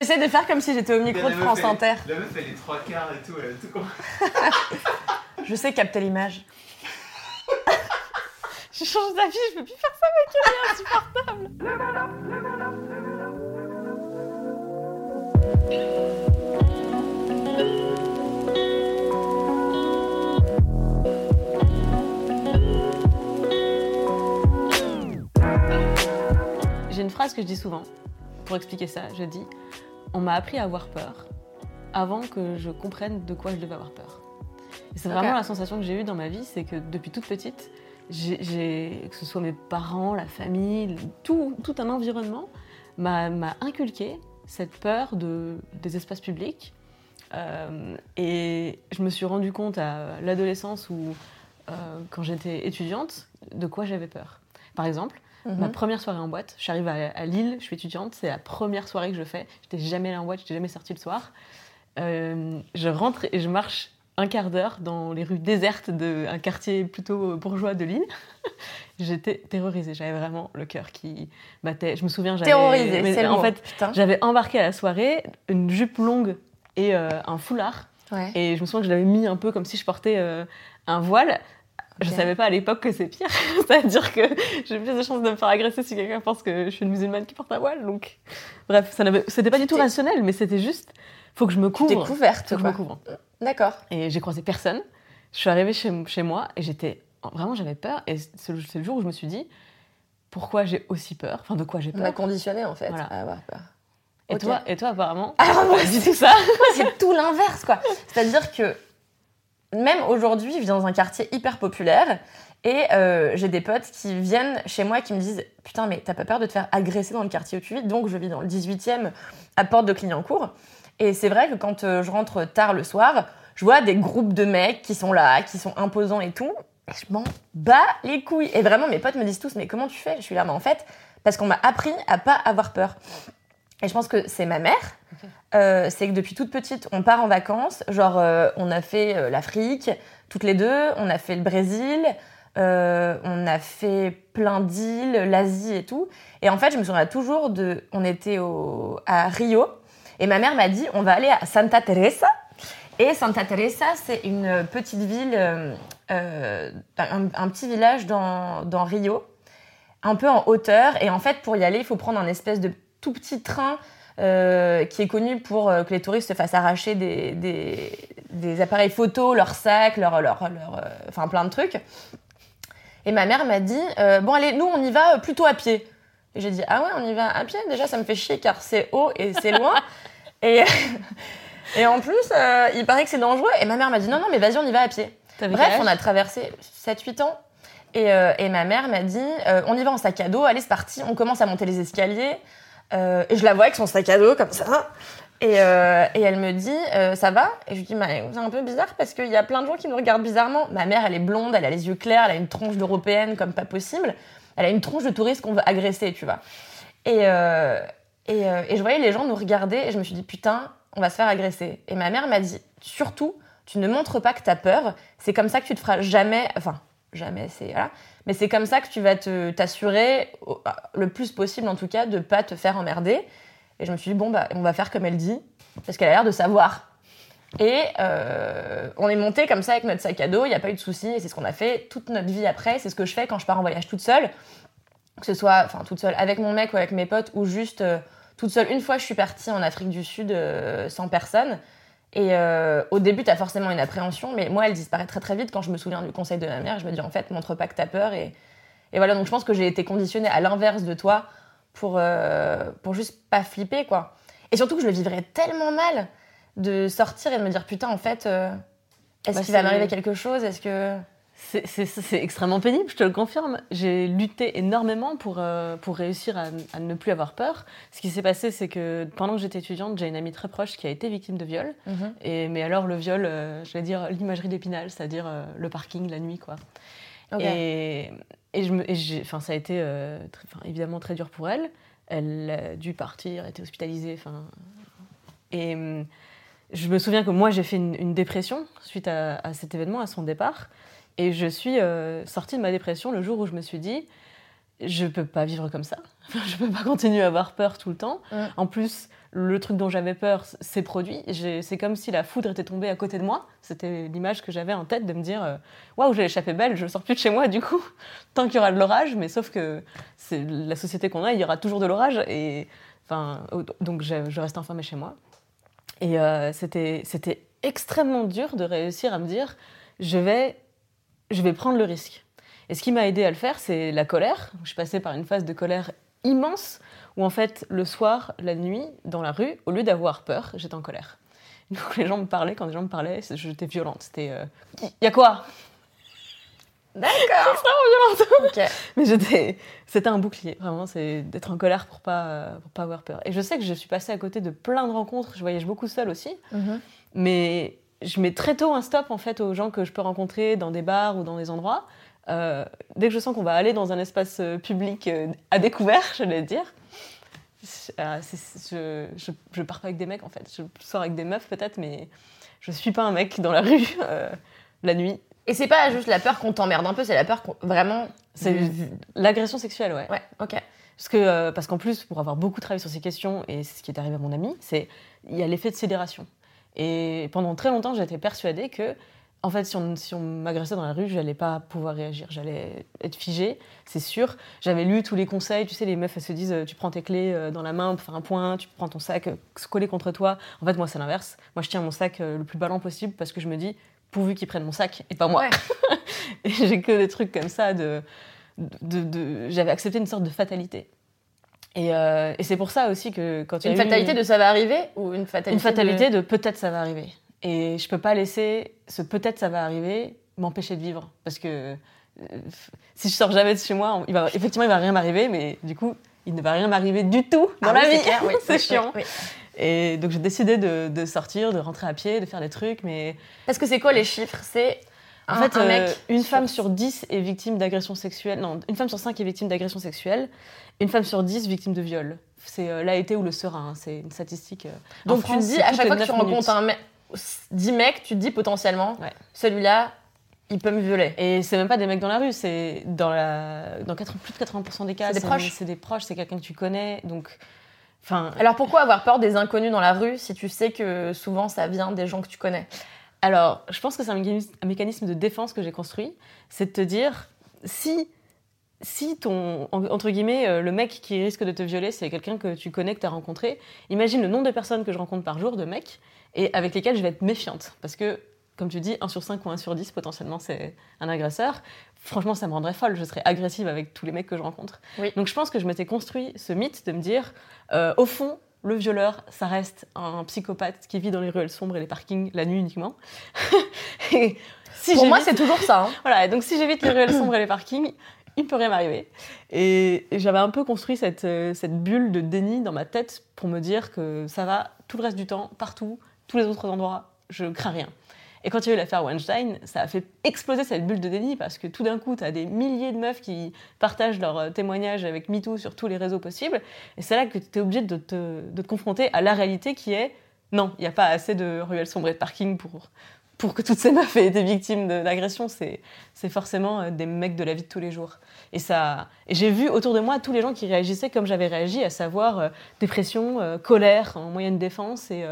J'essaie de faire comme si j'étais au micro de France Inter. La meuf, elle est trois quarts et tout, elle a tout compris. Je sais capter l'image. J'ai changé d'avis, je peux plus faire ça, mec, elle est insupportable. J'ai une phrase que je dis souvent pour expliquer ça. Je dis On m'a appris à avoir peur avant que je comprenne de quoi je devais avoir peur. Et c'est vraiment la sensation que j'ai eue dans ma vie, c'est que depuis toute petite, que ce soit mes parents, la famille, tout, tout un environnement m'a m'a inculqué cette peur de, des espaces publics. Euh, et je me suis rendu compte à l'adolescence ou euh, quand j'étais étudiante de quoi j'avais peur. Par exemple, ma Mhm. première soirée en boîte, j'arrive à, à Lille, je suis étudiante, c'est la première soirée que je fais. J'étais jamais allée en boîte, j'étais jamais sortie le soir. Euh, je rentre et je marche un quart d'heure dans les rues désertes d'un quartier plutôt bourgeois de Lille. J'étais terrorisée, j'avais vraiment le cœur qui battait. Je me souviens, j'avais. Terrorisée, c'est le En mot, fait, putain. j'avais embarqué à la soirée une jupe longue et euh, un foulard. Ouais. Et je me souviens que je l'avais mis un peu comme si je portais euh, un voile. Je Ok. savais pas à l'époque que c'est pire. C'est-à-dire que j'ai plus de chances de me faire agresser si quelqu'un pense que je suis une musulmane qui porte un voile. Donc, bref, ça n'avait- c'était pas du tout T'es- rationnel, mais c'était juste, faut que je me T'es couvre. couverte, Faut que je me quoi. couvre. D'accord. Et j'ai croisé personne. Je suis arrivée chez, chez moi et j'étais vraiment j'avais peur. Et c'est le, c'est le jour où je me suis dit pourquoi j'ai aussi peur? Enfin, de quoi j'ai On m'a peur. conditionné en fait Voilà. à avoir peur. Et toi, et toi apparemment, Alors moi, pas du tout ça? Moi, c'est tout l'inverse, quoi. C'est-à-dire que même aujourd'hui, je vis dans un quartier hyper populaire et euh, j'ai des potes qui viennent chez moi qui me disent Putain, mais t'as pas peur de te faire agresser dans le quartier où tu vis? Donc, je vis dans le 18e à Porte de Clignancourt. Et c'est vrai que quand euh, je rentre tard le soir, je vois des groupes de mecs qui sont là, qui sont imposants et tout. Et je m'en bats les couilles. Et vraiment, mes potes me disent tous Mais comment tu fais? Je suis là, mais en fait, parce qu'on m'a appris à pas avoir peur. Et je pense que c'est ma mère. Euh, c'est que depuis toute petite, on part en vacances. Genre, euh, on a fait euh, l'Afrique, toutes les deux. On a fait le Brésil. on a fait plein d'îles, l'Asie et tout. Et en fait, je me souviens toujours de. On était au, à Rio. Et ma mère m'a dit on va aller à Santa Teresa. Et Santa Teresa, c'est une petite ville, un, un petit village dans, dans Rio, un peu en hauteur. Et en fait, pour y aller, il faut prendre un espèce de tout petit train euh, qui est connu pour euh, que les touristes se fassent arracher des, des, des appareils photo, leurs sacs, leur, leur, leur, euh, enfin plein de trucs. Et ma mère m'a dit Bon, allez, nous, on y va plutôt à pied. Et j'ai dit Ah ouais, on y va à pied? Déjà, ça me fait chier car c'est haut et c'est loin. et, et en plus, il paraît que c'est dangereux. Et ma mère m'a dit Non, non, mais vas-y, on y va à pied. Bref, on a traversé 7-8 ans. Et, euh, et ma mère m'a dit euh, on y va en sac à dos, allez, c'est parti. On commence à monter les escaliers. Euh, et je la vois avec son sac à dos comme ça. Et, euh, et elle me dit euh, ça va? Et je lui dis Bah, c'est un peu bizarre parce qu'il y a plein de gens qui nous regardent bizarrement. Ma mère, elle est blonde, elle a les yeux clairs, elle a une tronche d'européenne comme pas possible. Elle a une tronche de touriste qu'on veut agresser, tu vois. Et, et, et je voyais les gens nous regarder et je me suis dit putain, on va se faire agresser. Et ma mère m'a dit surtout, tu ne montres pas que tu as peur. C'est comme ça que tu te feras jamais, enfin jamais, c'est mais c'est comme ça que tu vas te t'assurer au- le plus possible en tout cas de pas te faire emmerder. Et je me suis dit bon bah on va faire comme elle dit parce qu'elle a l'air de savoir. Et euh, on est monté comme ça avec notre sac à dos, il n'y a pas eu de souci, et c'est ce qu'on a fait toute notre vie après. C'est ce que je fais quand je pars en voyage toute seule, que ce soit enfin toute seule avec mon mec ou avec mes potes, ou juste euh, toute seule. Une fois, je suis partie en Afrique du Sud euh, sans personne. Et euh, au début, tu as forcément une appréhension, mais moi, elle disparaît très très vite quand je me souviens du conseil de ma mère. Je me dis en fait, montre pas que tu as peur. Et, et voilà, donc je pense que j'ai été conditionnée à l'inverse de toi pour, euh, pour juste pas flipper, quoi. Et surtout que je le vivrais tellement mal de sortir et de me dire putain, en fait, euh, est-ce Bah, qu'il va m'arriver quelque chose? Est-ce que. C'est- extrêmement pénible, je te le confirme. J'ai lutté énormément pour, euh, pour réussir à, à ne plus avoir peur. Ce qui s'est passé, c'est que pendant que j'étais étudiante, j'ai une amie très proche qui a été victime de viol. Et, mais alors, le viol, euh, je vais dire l'imagerie d'Épinal, c'est-à-dire euh, le parking la nuit, quoi. Et, et, je me, et j'ai- enfin, ça a été euh, très- évidemment très dur pour elle. Elle a dû partir, été hospitalisée. Et hum, je me souviens que moi, j'ai fait une, une dépression suite à, à cet événement, à son départ. Et je suis euh, sortie de ma dépression le jour où je me suis dit, je peux pas vivre comme ça. je peux pas continuer à avoir peur tout le temps. En plus, le truc dont j'avais peur s'est produit. C'est comme si la foudre était tombée à côté de moi. C'était l'image que j'avais en tête de me dire, euh, waouh, j'ai échappé belle, je sors plus de chez moi du coup. Tant qu'il y aura de l'orage, mais sauf que c'est la société qu'on a, il y aura toujours de l'orage. Et enfin, donc je, je reste enfermée chez moi. Et euh, c'était extrêmement dur de réussir à me dire, je vais, je vais prendre le risque. Et ce qui m'a aidé à le faire, c'est la colère. Je suis passée par une phase de colère immense où en fait, le soir, la nuit, dans la rue, au lieu d'avoir peur, j'étais en colère. Donc les gens me parlaient, quand les gens me parlaient, j'étais violente. C'était, euh, y a quoi? D'accord. Ok. Mais j'étais, c'était un bouclier, vraiment, c'est d'être en colère pour pas, pour pas avoir peur. Et je sais que je suis passée à côté de plein de rencontres. Je voyage beaucoup seule aussi, Mhm. mais je mets très tôt un stop en fait aux gens que je peux rencontrer dans des bars ou dans des endroits. Euh, dès que je sens qu'on va aller dans un espace euh, public euh, à découvert, je vais dire. Je, euh, je, je, je pars pas avec des mecs en fait. Je sors avec des meufs peut-être, mais je suis pas un mec dans la rue euh, la nuit. Et c'est pas juste la peur qu'on t'emmerde un peu, c'est la peur qu'on vraiment. C'est l'agression sexuelle, ouais. Ouais, ok. Parce que euh, parce qu'en plus, pour avoir beaucoup travaillé sur ces questions, et c'est ce qui est arrivé à mon ami, c'est il y a l'effet de sidération. Et pendant très longtemps, j'étais persuadée que, en fait, si on, si on m'agressait dans la rue, j'allais pas pouvoir réagir, j'allais être figée, c'est sûr. J'avais lu tous les conseils, tu sais, les meufs, elles se disent, euh, tu prends tes clés euh, dans la main pour faire un point, tu prends ton sac, euh, se coller contre toi. En fait, moi, c'est l'inverse. Moi, je tiens mon sac le plus ballant possible parce que je me dis, pourvu qu'ils prennent mon sac et pas moi. Ouais. Et j'ai que des trucs comme ça de, de, de- j'avais accepté une sorte de fatalité. Et, euh, et c'est pour ça aussi que quand a Une eu fatalité de ça va arriver ou une fatalité une fatalité de... de, peut-être ça va arriver. Et je peux pas laisser ce peut-être ça va arriver m'empêcher de vivre parce que euh, si je sors jamais de chez moi, il va effectivement il va rien m'arriver, mais du coup il ne va rien m'arriver du tout dans Ah la oui, vie. c'est oui, oui, chiant. Et donc j'ai décidé de, de sortir, de rentrer à pied, de faire des trucs, mais Parce que c'est quoi les chiffres? C'est En un, fait, un euh, mec. une sur- femme sur 10 est victime d'agression sexuelle. Non, une femme sur 5 est victime d'agression sexuelle. Une femme sur 10 victime de viol. C'est euh, l'AET ou le serein. hein, C'est une statistique. euh. En Donc tu te dis, à chaque fois que tu 9 rencontres un mec, 10 mecs, tu te dis potentiellement, Ouais. celui-là, il peut me violer. Et c'est même pas des mecs dans la rue, c'est dans, la... dans 80 plus de 80% des cas. C'est des proches. C'est des proches, c'est quelqu'un que tu connais. Donc, enfin, Alors pourquoi avoir peur des inconnus dans la rue si tu sais que souvent ça vient des gens que tu connais? Alors, je pense que c'est un mécanisme, un mécanisme de défense que j'ai construit. C'est de te dire, si, si ton, en- entre guillemets, euh, le mec qui risque de te violer, c'est quelqu'un que tu connais, que tu as rencontré, imagine le nombre de personnes que je rencontre par jour, de mecs, et avec lesquels je vais être méfiante. Parce que, comme tu dis, 1 sur 5 ou 1 sur 10, potentiellement, c'est un agresseur. Franchement, ça me rendrait folle. Je serais agressive avec tous les mecs que je rencontre. Oui. Donc, je pense que je m'étais construit ce mythe de me dire, euh, au fond, le violeur, ça reste un psychopathe qui vit dans les ruelles sombres et les parkings la nuit uniquement. et si Pour moi, c'est toujours ça. hein. voilà, donc si j'évite les ruelles sombres et les parkings, il ne peut rien m'arriver. Et, et j'avais un peu construit cette, euh, cette bulle de déni dans ma tête pour me dire que ça va tout le reste du temps, partout, tous les autres endroits, je crains rien. Et quand il y a eu l'affaire Weinstein, ça a fait exploser cette bulle de déni parce que tout d'un coup, tu as des milliers de meufs qui partagent leurs euh, témoignages avec MeToo sur tous les réseaux possibles. Et c'est là que tu es obligé de te, de te confronter à la réalité qui est non, il n'y a pas assez de ruelles sombres et de parkings pour, pour que toutes ces meufs aient été victimes d'agressions. C'est forcément euh, des mecs de la vie de tous les jours. Et, ça, j'ai vu autour de moi tous les gens qui réagissaient comme j'avais réagi, à savoir euh, dépression, euh, colère en moyenne défense et,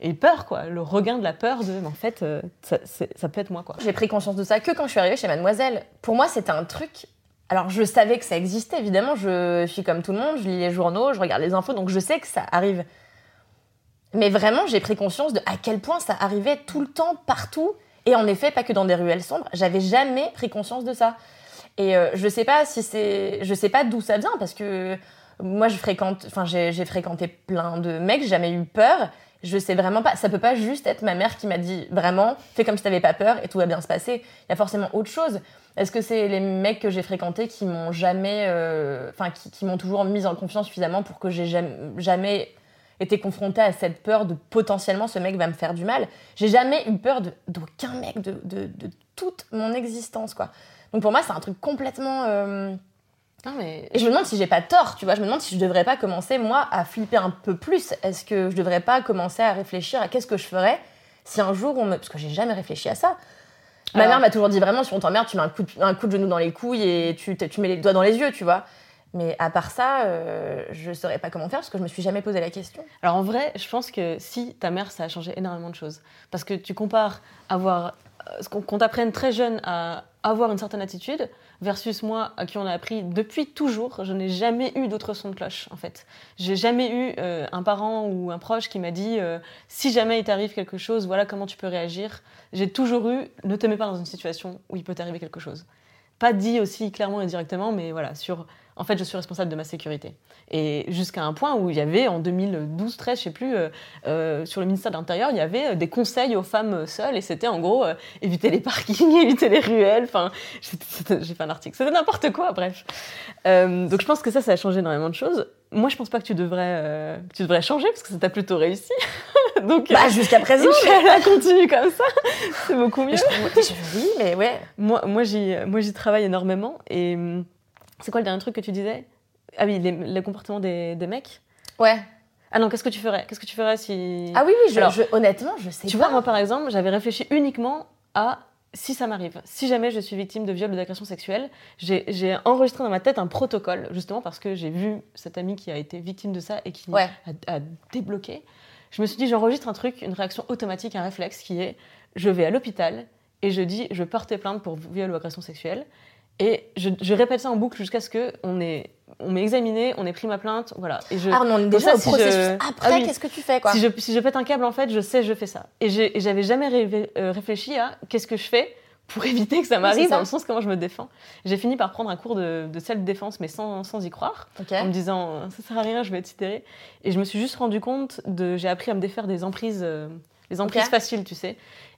et peur, quoi. Le regain de la peur de, mais en fait, ça, ça peut être moi, quoi. J'ai pris conscience de ça que quand je suis arrivée chez Mademoiselle. Pour moi, c'était un truc. Alors, je savais que ça existait, évidemment. Je suis comme tout le monde, je lis les journaux, je regarde les infos, donc je sais que ça arrive. Mais vraiment, j'ai pris conscience de à quel point ça arrivait tout le temps, partout. Et en effet, pas que dans des ruelles sombres. J'avais jamais pris conscience de ça. Et euh, je sais pas si c'est, je sais pas d'où ça vient parce que moi, je fréquente, enfin, j'ai fréquenté plein de mecs, j'ai jamais eu peur. Je sais vraiment pas. Ça peut pas juste être ma mère qui m'a dit vraiment, fais comme si t'avais pas peur et tout va bien se passer. Il y a forcément autre chose. Est-ce que c'est les mecs que j'ai fréquentés qui m'ont jamais, euh, enfin, qui, m'ont toujours mise en confiance suffisamment pour que j'ai jamais été confrontée à cette peur de potentiellement ce mec va me faire du mal. J'ai jamais eu peur d'aucun mec de, de, de toute mon existence, quoi. Donc pour moi, c'est un truc complètement. euh, Non, mais et je me demande si j'ai pas tort, tu vois. Je me demande si je devrais pas commencer, moi, à flipper un peu plus. Est-ce que je devrais pas commencer à réfléchir à qu'est-ce que je ferais si un jour on me. Parce que j'ai jamais réfléchi à ça. Ma Alors- mère m'a toujours dit vraiment, si on t'emmerde, tu mets un coup, de, un coup de genou dans les couilles et tu, tu mets les doigts dans les yeux, tu vois. Mais à part ça, euh, je saurais pas comment faire parce que je me suis jamais posé la question. Alors en vrai, je pense que si ta mère, ça a changé énormément de choses. Parce que tu compares avoir. euh, qu'on t'apprenne très jeune à avoir une certaine attitude versus moi à qui on a appris depuis toujours. Je n'ai jamais eu d'autre son de cloche en fait. J'ai jamais eu euh, un parent ou un proche qui m'a dit si jamais il t'arrive quelque chose, voilà comment tu peux réagir. J'ai toujours eu ne te mets pas dans une situation où il peut t'arriver quelque chose. Pas dit aussi clairement et directement, mais voilà, sur en fait, je suis responsable de ma sécurité. Et jusqu'à un point où il y avait, en 2012-13, je sais plus, euh, euh, sur le ministère de l'Intérieur, il y avait euh, des conseils aux femmes seules, et c'était en gros euh, éviter les parkings, éviter les ruelles. Enfin, j'ai fait un article, c'était n'importe quoi, bref. Euh, donc je pense que ça, ça a changé énormément de choses. Moi, je pense pas que tu devrais, que tu devrais changer, parce que ça t'a plutôt réussi. donc, Bah, jusqu'à présent, mais. Inch'Allah, continue comme ça, c'est beaucoup mieux. Je- oui, mais ouais. Moi, moi, j'y, moi, j'y travaille énormément. Et hum, c'est quoi le dernier truc que tu disais? Ah oui, les, les comportements des, des mecs? Ouais. Ah non, qu'est-ce que tu ferais? Qu'est-ce que tu ferais si Ah oui, oui, je, Alors, je- honnêtement, je sais Tu pas. vois, moi, par exemple, j'avais réfléchi uniquement à si ça m'arrive, si jamais je suis victime de viol ou d'agression sexuelle, j'ai, j'ai enregistré dans ma tête un protocole, justement parce que j'ai vu cette amie qui a été victime de ça et qui Ouais. a, a débloqué. Je me suis dit, j'enregistre un truc, une réaction automatique, un réflexe qui est je vais à l'hôpital et je dis je porte plainte pour viol ou agression sexuelle. Et je, je répète ça en boucle jusqu'à ce qu'on ait, on m'ait examiné, on ait pris ma plainte, voilà. Et je, Ah, on est déjà ça, au si processus. je- Après, Ah oui. qu'est-ce que tu fais, quoi si je, si je pète un câble, en fait, je sais, je fais ça. Et j'avais jamais euh, réfléchi à qu'est-ce que je fais pour éviter que ça m'arrive, dans le sens comment je me défends. J'ai fini par prendre un cours de, de self-défense, mais sans, sans y croire, en me disant euh, ça sert à rien, je vais être sidérée. Et je me suis juste rendu compte de. J'ai appris à me défaire des emprises, euh, les emprises Ok. faciles, tu sais.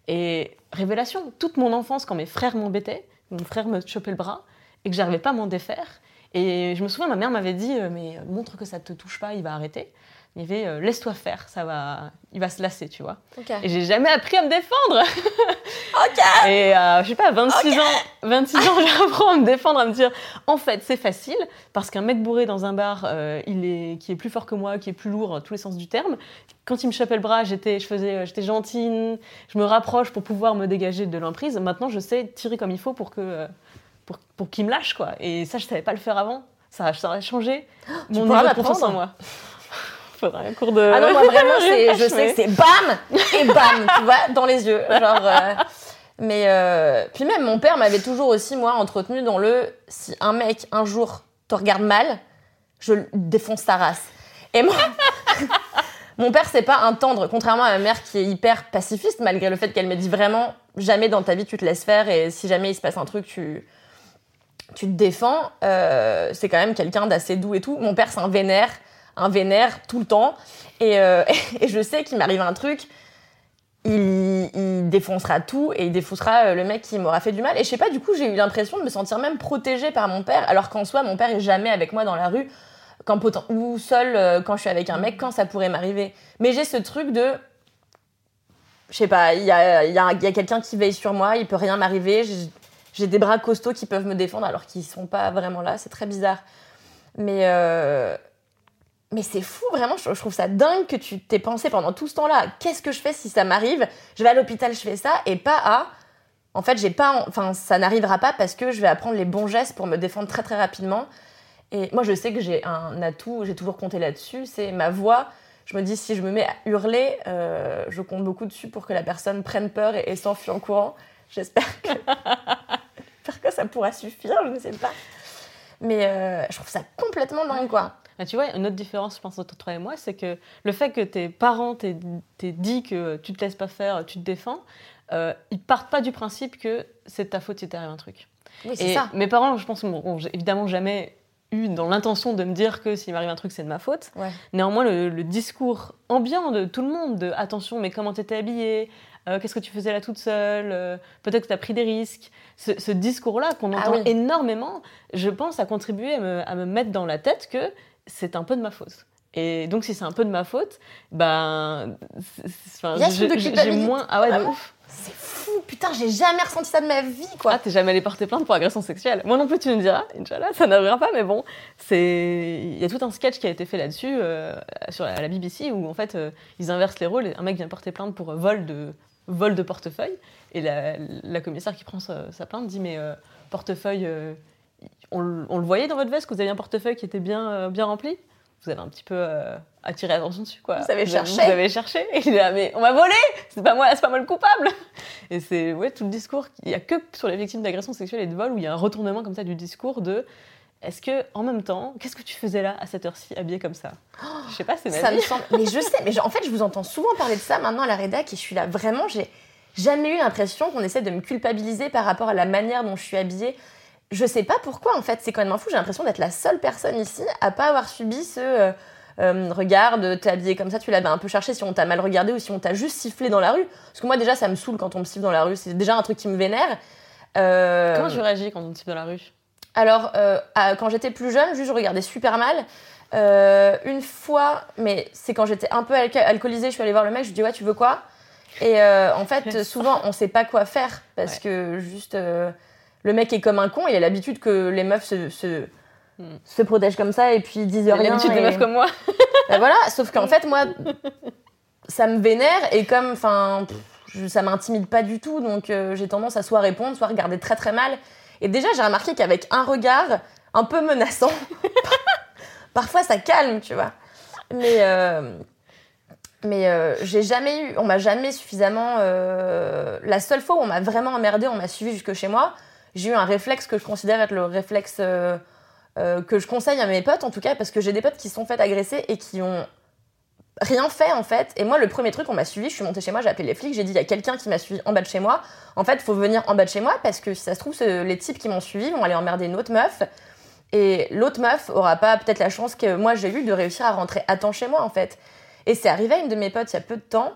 Et révélation, toute mon enfance, quand mes frères m'embêtaient, mon frère me chopait le bras et que j'arrivais pas à m'en défaire. Et je me souviens, ma mère m'avait dit euh, mais montre que ça te touche pas, il va arrêter. Il y avait euh, laisse-toi faire, ça va, il va se lasser, tu vois. Et j'ai jamais appris à me défendre. Ok. Et euh, je sais pas, à 26 ans, 26 ans, j'apprends à me défendre, à me dire, en fait, c'est facile, parce qu'un mec bourré dans un bar, euh, il est, qui est plus fort que moi, qui est plus lourd, dans tous les sens du terme, quand il me chopait le bras, j'étais, je faisais, euh, j'étais gentille, je me rapproche pour pouvoir me dégager de l'emprise. Maintenant, je sais tirer comme il faut pour que, pour, pour qu'il me lâche, quoi. Et ça, je savais pas le faire avant. Ça, ça aurait changé mon niveau de confiance en moi. Faudrait un cours de. Ah non, moi vraiment, c'est, je sais que c'est bam et bam, tu vois, dans les yeux. Genre, euh, mais euh, puis même mon père m'avait toujours aussi moi entretenu dans le si un mec un jour te regarde mal, je défonce sa race. Et moi, mon père c'est pas un tendre, contrairement à ma mère qui est hyper pacifiste malgré le fait qu'elle me dit vraiment jamais dans ta vie tu te laisses faire et si jamais il se passe un truc tu tu te défends. Euh, c'est quand même quelqu'un d'assez doux et tout. Mon père c'est un vénère un vénère tout le temps. Et, euh, et je sais qu'il m'arrive un truc, il, défoncera tout et il défoncera euh, le mec qui m'aura fait du mal. Et je sais pas, du coup, j'ai eu l'impression de me sentir même protégée par mon père, alors qu'en soi, mon père est jamais avec moi dans la rue, quand ou seul euh, quand je suis avec un mec, quand ça pourrait m'arriver. Mais j'ai ce truc de. Je sais pas, il y a, quelqu'un qui veille sur moi, il peut rien m'arriver, j'ai- des bras costauds qui peuvent me défendre alors qu'ils sont pas vraiment là, c'est très bizarre. Mais. Mais c'est fou, vraiment, je, trouve ça dingue que tu t'aies pensé pendant tout ce temps-là. Qu'est-ce que je fais si ça m'arrive? Je vais à l'hôpital, je fais ça, et pas à. En fait, j'ai pas. Enfin, ça n'arrivera pas parce que je vais apprendre les bons gestes pour me défendre très très rapidement. Et moi, je sais que j'ai un atout, j'ai toujours compté là-dessus, c'est ma voix. Je me dis, si je me mets à hurler, euh, je compte beaucoup dessus pour que la personne prenne peur et, s'enfuit en courant. J'espère que... que ça pourra suffire, je ne sais pas. Mais euh, je trouve ça complètement dingue, quoi. Ah, tu vois, une autre différence, je pense, entre toi et moi, c'est que le fait que tes parents t'aient dit que tu te laisses pas faire, tu te défends, euh, ils partent pas du principe que c'est de ta faute si t'arrive un truc. Oui, c'est ça. mes parents, je pense, j- évidemment jamais eu dans l'intention de me dire que s'il m'arrive un truc, c'est de ma faute. Ouais. Néanmoins, le, le discours ambiant de tout le monde, de attention, mais comment t'étais habillée Euh, Qu'est-ce que tu faisais là toute seule Euh, Peut-être que tu as pris des risques. Ce, ce discours-là qu'on Ah entend oui. énormément, je pense, a contribué à me, à me mettre dans la tête que c'est un peu de ma faute. Et donc, si c'est un peu de ma faute, ben. j'ai- moins. Ah ouais, de Vraiment ouf. C'est fou, putain, j'ai jamais ressenti ça de ma vie, quoi. Ah, t'es jamais allé porter plainte pour agression sexuelle. Moi non plus, tu me diras. Inch'Allah, ça n'arrivera pas, mais bon, c'est. Il y a tout un sketch qui a été fait là-dessus, euh, sur la, à la BBC, où en fait, euh, ils inversent les rôles. et Un mec vient porter plainte pour euh, vol de, vol de portefeuille, et la, la commissaire qui prend sa, sa plainte dit Mais portefeuille, on, le- on le voyait dans votre veste que vous aviez un portefeuille qui était bien, euh, bien rempli Vous avez un petit peu euh, attiré l'attention dessus, quoi. Vous avez cherché. Vous avez cherché. Et il est là, mais on m'a volé C'est pas moi, c'est pas moi le coupable et c'est ouais, tout le discours, il n'y a que sur les victimes d'agressions sexuelles et de vol où il y a un retournement comme ça du discours de est-ce que en même temps, qu'est-ce que tu faisais là à cette heure-ci habillée comme ça? Je sais pas, c'est ma Ça vie. me semble. Mais je sais, mais je- en fait, je vous entends souvent parler de ça maintenant à la rédac et je suis là. Vraiment, j'ai jamais eu l'impression qu'on essaie de me culpabiliser par rapport à la manière dont je suis habillée. Je sais pas pourquoi, en fait, c'est quand même fou. J'ai l'impression d'être la seule personne ici à pas avoir subi ce. euh, euh, regarde, t'es habillée comme ça, tu l'avais un peu cherché si on t'a mal regardé ou si on t'a juste sifflé dans la rue. Parce que moi, déjà, ça me saoule quand on me siffle dans la rue. C'est déjà un truc qui me vénère. Euh, Comment tu réagis quand on te siffle dans la rue? Alors, euh, à- quand j'étais plus jeune, juste je regardais super mal. Une fois, mais c'est quand j'étais un peu alco- alcoolisée, je suis allée voir le mec, je lui dis ouais, tu veux quoi? Et en fait, souvent, on sait pas quoi faire parce Ouais. que juste le mec est comme un con, il a l'habitude que les meufs se, se, Hmm. se protègent comme ça et puis disent rien. l'habitude des et- meufs comme moi. bah voilà, sauf qu'en fait, moi, ça me vénère et comme, enfin, ça m'intimide pas du tout, donc euh, j'ai tendance à soit répondre, soit regarder très très mal. Et déjà, j'ai remarqué qu'avec un regard un peu menaçant, parfois ça calme, tu vois. Mais, euh, mais euh, j'ai jamais eu, on m'a jamais suffisamment. euh, la seule fois où on m'a vraiment emmerdé, on m'a suivi jusque chez moi, j'ai eu un réflexe que je considère être le réflexe. euh, euh, que je conseille à mes potes en tout cas parce que j'ai des potes qui se sont fait agresser et qui ont rien fait en fait. Et moi le premier truc on m'a suivi je suis montée chez moi j'ai appelé les flics j'ai dit il y a quelqu'un qui m'a suivi en bas de chez moi. En fait faut venir en bas de chez moi parce que si ça se trouve les types qui m'ont suivi vont aller emmerder une autre meuf. Et l'autre meuf aura pas peut-être la chance que moi j'ai eu de réussir à rentrer à temps chez moi en fait. Et c'est arrivé à une de mes potes il y a peu de temps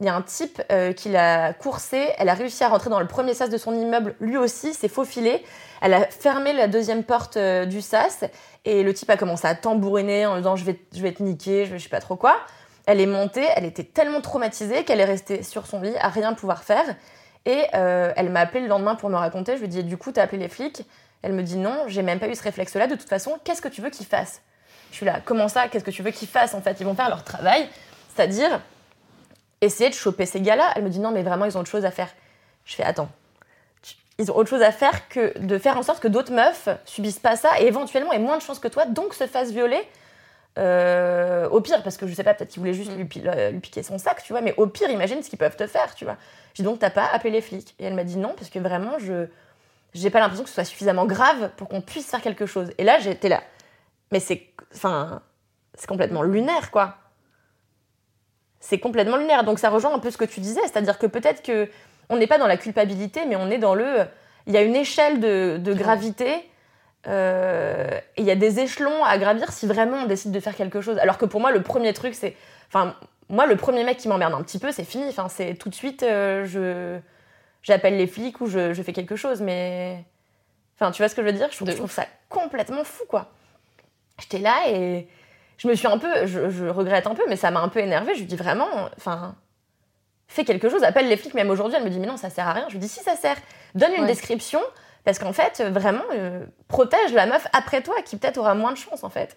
il y a un type euh, qui l'a coursé, elle a réussi à rentrer dans le premier sas de son immeuble, lui aussi s'est faufilé, elle a fermé la deuxième porte euh, du sas et le type a commencé à tambouriner en disant je vais, je vais te niquer, je, je sais pas trop quoi. Elle est montée, elle était tellement traumatisée qu'elle est restée sur son lit à rien pouvoir faire. Et euh, elle m'a appelé le lendemain pour me raconter, je lui ai dit du coup t'as appelé les flics? Elle me dit non, j'ai même pas eu ce réflexe-là, de toute façon qu'est-ce que tu veux qu'ils fassent? Je suis là, comment ça, qu'est-ce que tu veux qu'ils fassent en fait? Ils vont faire leur travail, c'est-à-dire essayer de choper ces gars-là. Elle me dit non, mais vraiment, ils ont autre chose à faire. Je fais attends. Ils ont autre chose à faire que de faire en sorte que d'autres meufs subissent pas ça et éventuellement aient moins de chances que toi, donc se fassent violer. Euh, au pire, parce que je sais pas, peut-être qu'ils voulaient juste lui, pi- le- lui piquer son sac, tu vois, mais au pire, imagine ce qu'ils peuvent te faire, tu vois. J'ai donc, t'as pas appelé les flics Et elle m'a dit non, parce que vraiment, je j'ai pas l'impression que ce soit suffisamment grave pour qu'on puisse faire quelque chose. Et là, j'étais là. Mais c'est. Enfin. C'est complètement lunaire, quoi c'est complètement lunaire. Donc ça rejoint un peu ce que tu disais, c'est-à-dire que peut-être que on n'est pas dans la culpabilité, mais on est dans le. Il y a une échelle de, de gravité. euh, et il y a des échelons à gravir si vraiment on décide de faire quelque chose. Alors que pour moi, le premier truc, c'est. Enfin, moi, le premier mec qui m'emmerde un petit peu, c'est fini. Enfin, c'est tout de suite, euh, je j'appelle les flics ou je, je fais quelque chose. Mais. Enfin, tu vois ce que je veux dire? Je trouve, je trouve ça complètement fou, quoi. J'étais là et je me suis un peu, je, je regrette un peu, mais ça m'a un peu énervée. Je lui dis vraiment, enfin, fais quelque chose, appelle les flics. Même aujourd'hui, elle me dit, mais non, ça sert à rien. Je lui dis, si ça sert, donne une Ouais. description, parce qu'en fait, vraiment, euh, protège la meuf après toi, qui peut-être aura moins de chance, en fait.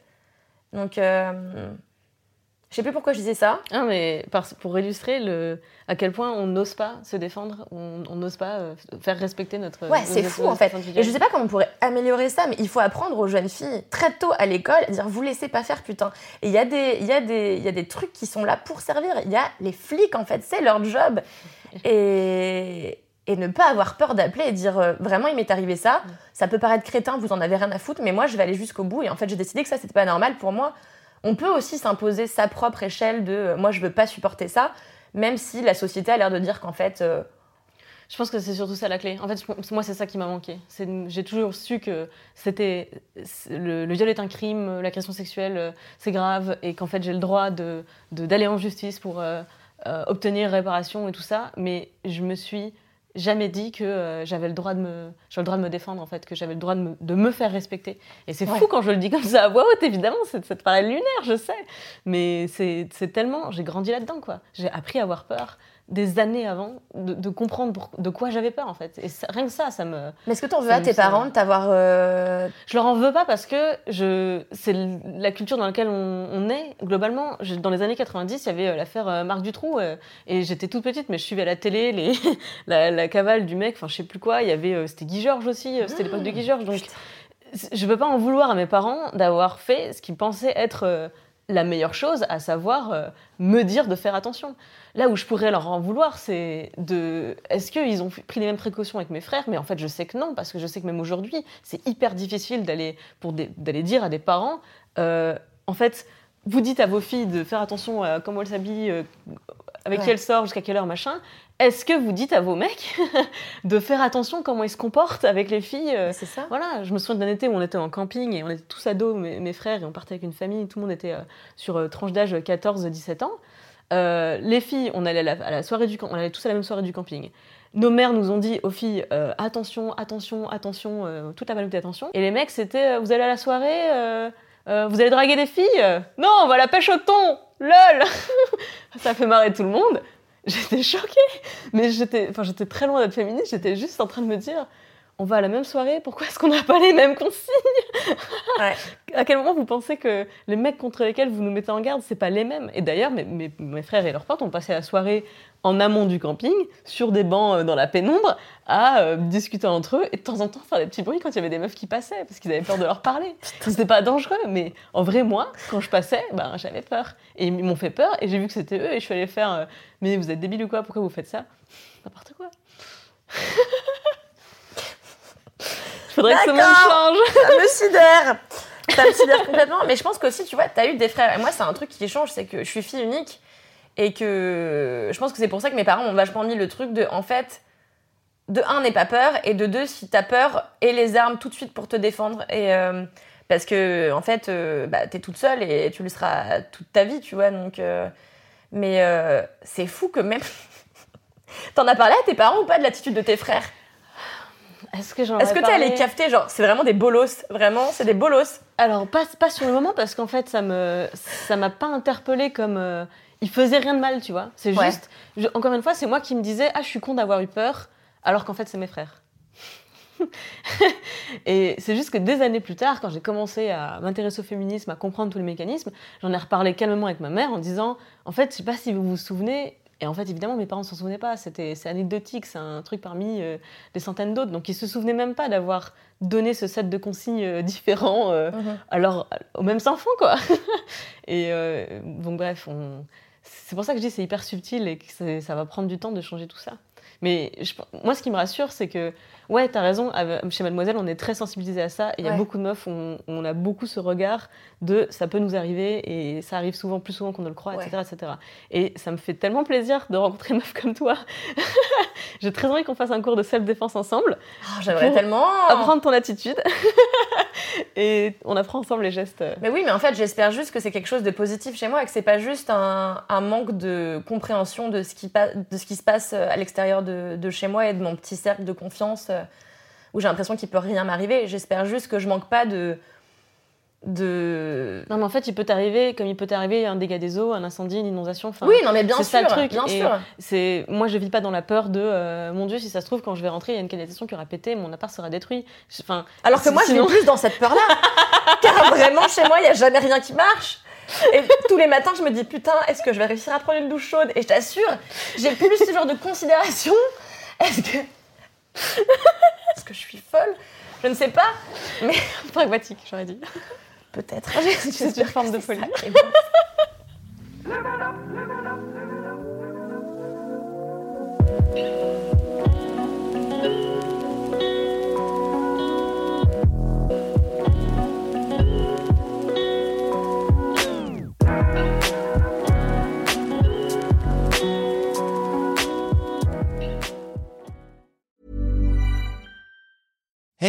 Donc, euh, je sais plus pourquoi je disais ça. Ah, mais pour illustrer le, à quel point on n'ose pas se défendre, on n'ose pas euh, faire respecter notre. Ouais, c'est fou en fait. Et je sais pas comment on pourrait améliorer ça, mais il faut apprendre aux jeunes filles très tôt à l'école à dire vous laissez pas faire putain. Et il y, a des- il y, a des- il y a des trucs qui sont là pour servir. Il y a les flics en fait, c'est leur job. Et, et ne pas avoir peur d'appeler et dire euh, vraiment il m'est arrivé ça. Ça peut paraître crétin, vous en avez rien à foutre, mais moi je vais aller jusqu'au bout. Et en fait j'ai décidé que ça c'était pas normal pour moi. On peut aussi s'imposer sa propre échelle de euh, moi je veux pas supporter ça, même si la société a l'air de dire qu'en fait. euh, Je pense que c'est surtout ça la clé. En fait, moi, c'est ça qui m'a manqué. J'ai toujours su que c'était le, viol est un crime, l'agression sexuelle, euh, c'est grave, et qu'en fait, j'ai le droit d'aller en justice pour euh, euh, obtenir réparation et tout ça. Mais je me suis jamais dit que euh, j'avais le droit de me le droit de me défendre en fait que j'avais le droit de me, de me faire respecter. Et c'est Ouais. fou quand je le dis comme ça à voix haute évidemment c'est- ça te paraît lunaire je sais. Mais c'est c'est tellement j'ai grandi là-dedans quoi. J'ai appris à avoir peur des années avant de, de comprendre pour- de quoi j'avais peur en fait. Et ça- rien que ça ça me Mais est-ce que t'en veux à tes parents de t'avoir. euh, je leur en veux pas parce que je c'est la culture dans laquelle on, on est. Globalement je- dans les années 90 il y avait euh, l'affaire euh, Marc Dutroux euh, et j'étais toute petite mais je suivais à la télé les la, la cavale du mec enfin je sais plus quoi. Il y avait euh, c'était Guy Georges aussi euh, c'était l'époque de Guy Georges donc je peux pas en vouloir à mes parents d'avoir fait ce qu'ils pensaient être euh, la meilleure chose, à savoir euh, me dire de faire attention. Là où je pourrais leur en vouloir, c'est de. Est-ce qu'ils ont pris les mêmes précautions avec mes frères? Mais en fait, je sais que non, parce que je sais que même aujourd'hui, c'est hyper difficile d'aller dire à des parents. euh, en fait, vous dites à vos filles de faire attention à comment elles s'habillent, euh, avec Ouais. qui elles sortent, jusqu'à quelle heure, machin. Est-ce que vous dites à vos mecs de faire attention comment ils se comportent avec les filles euh, C'est ça voilà, je me souviens d'un été où on était en camping et on était tous ados, mes, mes frères, et on partait avec une famille, tout le monde était euh, sur euh, tranche d'âge 14-17 ans. Euh, les filles, on allait à la, à la soirée du camp- on allait tous à la même soirée du camping. Nos mères nous ont dit aux filles euh, attention, attention, attention, euh, toute la panoplie d'attention. Et les mecs, c'était vous allez à la soirée, vous allez draguer des filles? Non, on va à la pêche au thon Lol Ça fait marrer tout le monde. J'étais choquée, mais j'étais, très loin d'être féministe. J'étais juste en train de me dire, on va à la même soirée, pourquoi est-ce qu'on n'a pas les mêmes consignes Ouais. À quel moment vous pensez que les mecs contre lesquels vous nous mettez en garde, c'est pas les mêmes? Et d'ailleurs, mes, mes- mes frères et leurs potes ont passé la soirée en amont du camping, sur des bancs euh, dans la pénombre, à euh, discuter entre eux et de temps en temps faire des petits bruits quand il y avait des meufs qui passaient, parce qu'ils avaient peur de leur parler. C'était pas dangereux, mais en vrai, moi, quand je passais, ben, j'avais peur. Et ils m'ont fait peur, et j'ai vu que c'était eux, et je suis allée faire euh, Mais vous êtes débiles ou quoi? Pourquoi vous faites ça? N'importe quoi. Faudrait que ce monde D'accord. change. Ça me sidère Ça me sidère complètement. Mais je pense qu'aussi, tu vois, t'as eu des frères. Et moi, c'est un truc qui change, c'est que je suis fille unique. Et que je pense que c'est pour ça que mes parents m'ont vachement mis le truc de, en fait, de un, n'aie pas peur. Et de deux, si t'as peur, aie les armes tout de suite pour te défendre. Et. euh, parce que, en fait, euh, bah, t'es toute seule et tu le seras toute ta vie, tu vois. Donc, euh, mais euh, c'est fou que même. T'en as parlé à tes parents ou pas de l'attitude de tes frères? Est-ce que j'en Est-ce que t'es allé parlé capter, genre, c'est vraiment des bolos, vraiment, c'est des bolos? Alors, pas, pas sur le moment, parce qu'en fait, ça me ça m'a pas interpellée comme. euh, il faisait rien de mal, tu vois. C'est Ouais. juste. je- encore une fois, c'est moi qui me disais Ah, je suis con d'avoir eu peur, alors qu'en fait, c'est mes frères. et c'est juste que des années plus tard, quand j'ai commencé à m'intéresser au féminisme, à comprendre tous les mécanismes, j'en ai reparlé calmement avec ma mère en disant En fait, je sais pas si vous vous souvenez. Et en fait, évidemment, mes parents ne s'en souvenaient pas. C'était, c'est anecdotique, c'est un truc parmi euh, des centaines d'autres. Donc, ils se souvenaient même pas d'avoir donné ce set de consignes euh, différents euh, alors aux mêmes enfants quoi et donc bref on... c'est pour ça que je dis c'est hyper subtil et que ça va prendre du temps de changer tout ça mais je- moi ce qui me rassure c'est que ouais t'as raison chez Mademoiselle on est très sensibilisé à ça il y a beaucoup de meufs on, on a beaucoup ce regard de ça peut nous arriver et ça arrive souvent plus souvent qu'on ne le croit Ouais. etc etc et ça me fait tellement plaisir de rencontrer une meuf comme toi. J'ai très envie qu'on fasse un cours de self-défense ensemble. Ah, J'aimerais tellement. apprendre ton attitude. Et on apprend ensemble les gestes. Mais oui, mais en fait, j'espère juste que c'est quelque chose de positif chez moi et que c'est pas juste un, un manque de compréhension de ce qui, de ce qui se passe euh, à l'extérieur de, de chez moi et de mon petit cercle de confiance euh, où j'ai l'impression qu'il peut rien m'arriver. J'espère juste que je manque pas de. de... Non, mais en fait, il peut t'arriver, comme il peut t'arriver un dégât des eaux, un incendie, une inondation. Enfin, oui, non, mais bien c'est sûr, ça le truc. bien Et sûr. C'est moi, je vis pas dans la peur de euh, mon Dieu, si ça se trouve, quand je vais rentrer, il y a une canalisation qui aura pété, mon appart sera détruit. Je- Enfin, Alors que moi, je sinon- vis plus dans cette peur-là. Car vraiment, chez moi, il n'y a jamais rien qui marche. Et tous les matins, je me dis putain, est-ce que je vais réussir à prendre une douche chaude? Et je t'assure, j'ai plus ce genre de considération. Est-ce que. est-ce que je suis folle? Je ne sais pas. Mais. Pragmatique, j'aurais dit. Peut-être. C'est une forme de folie.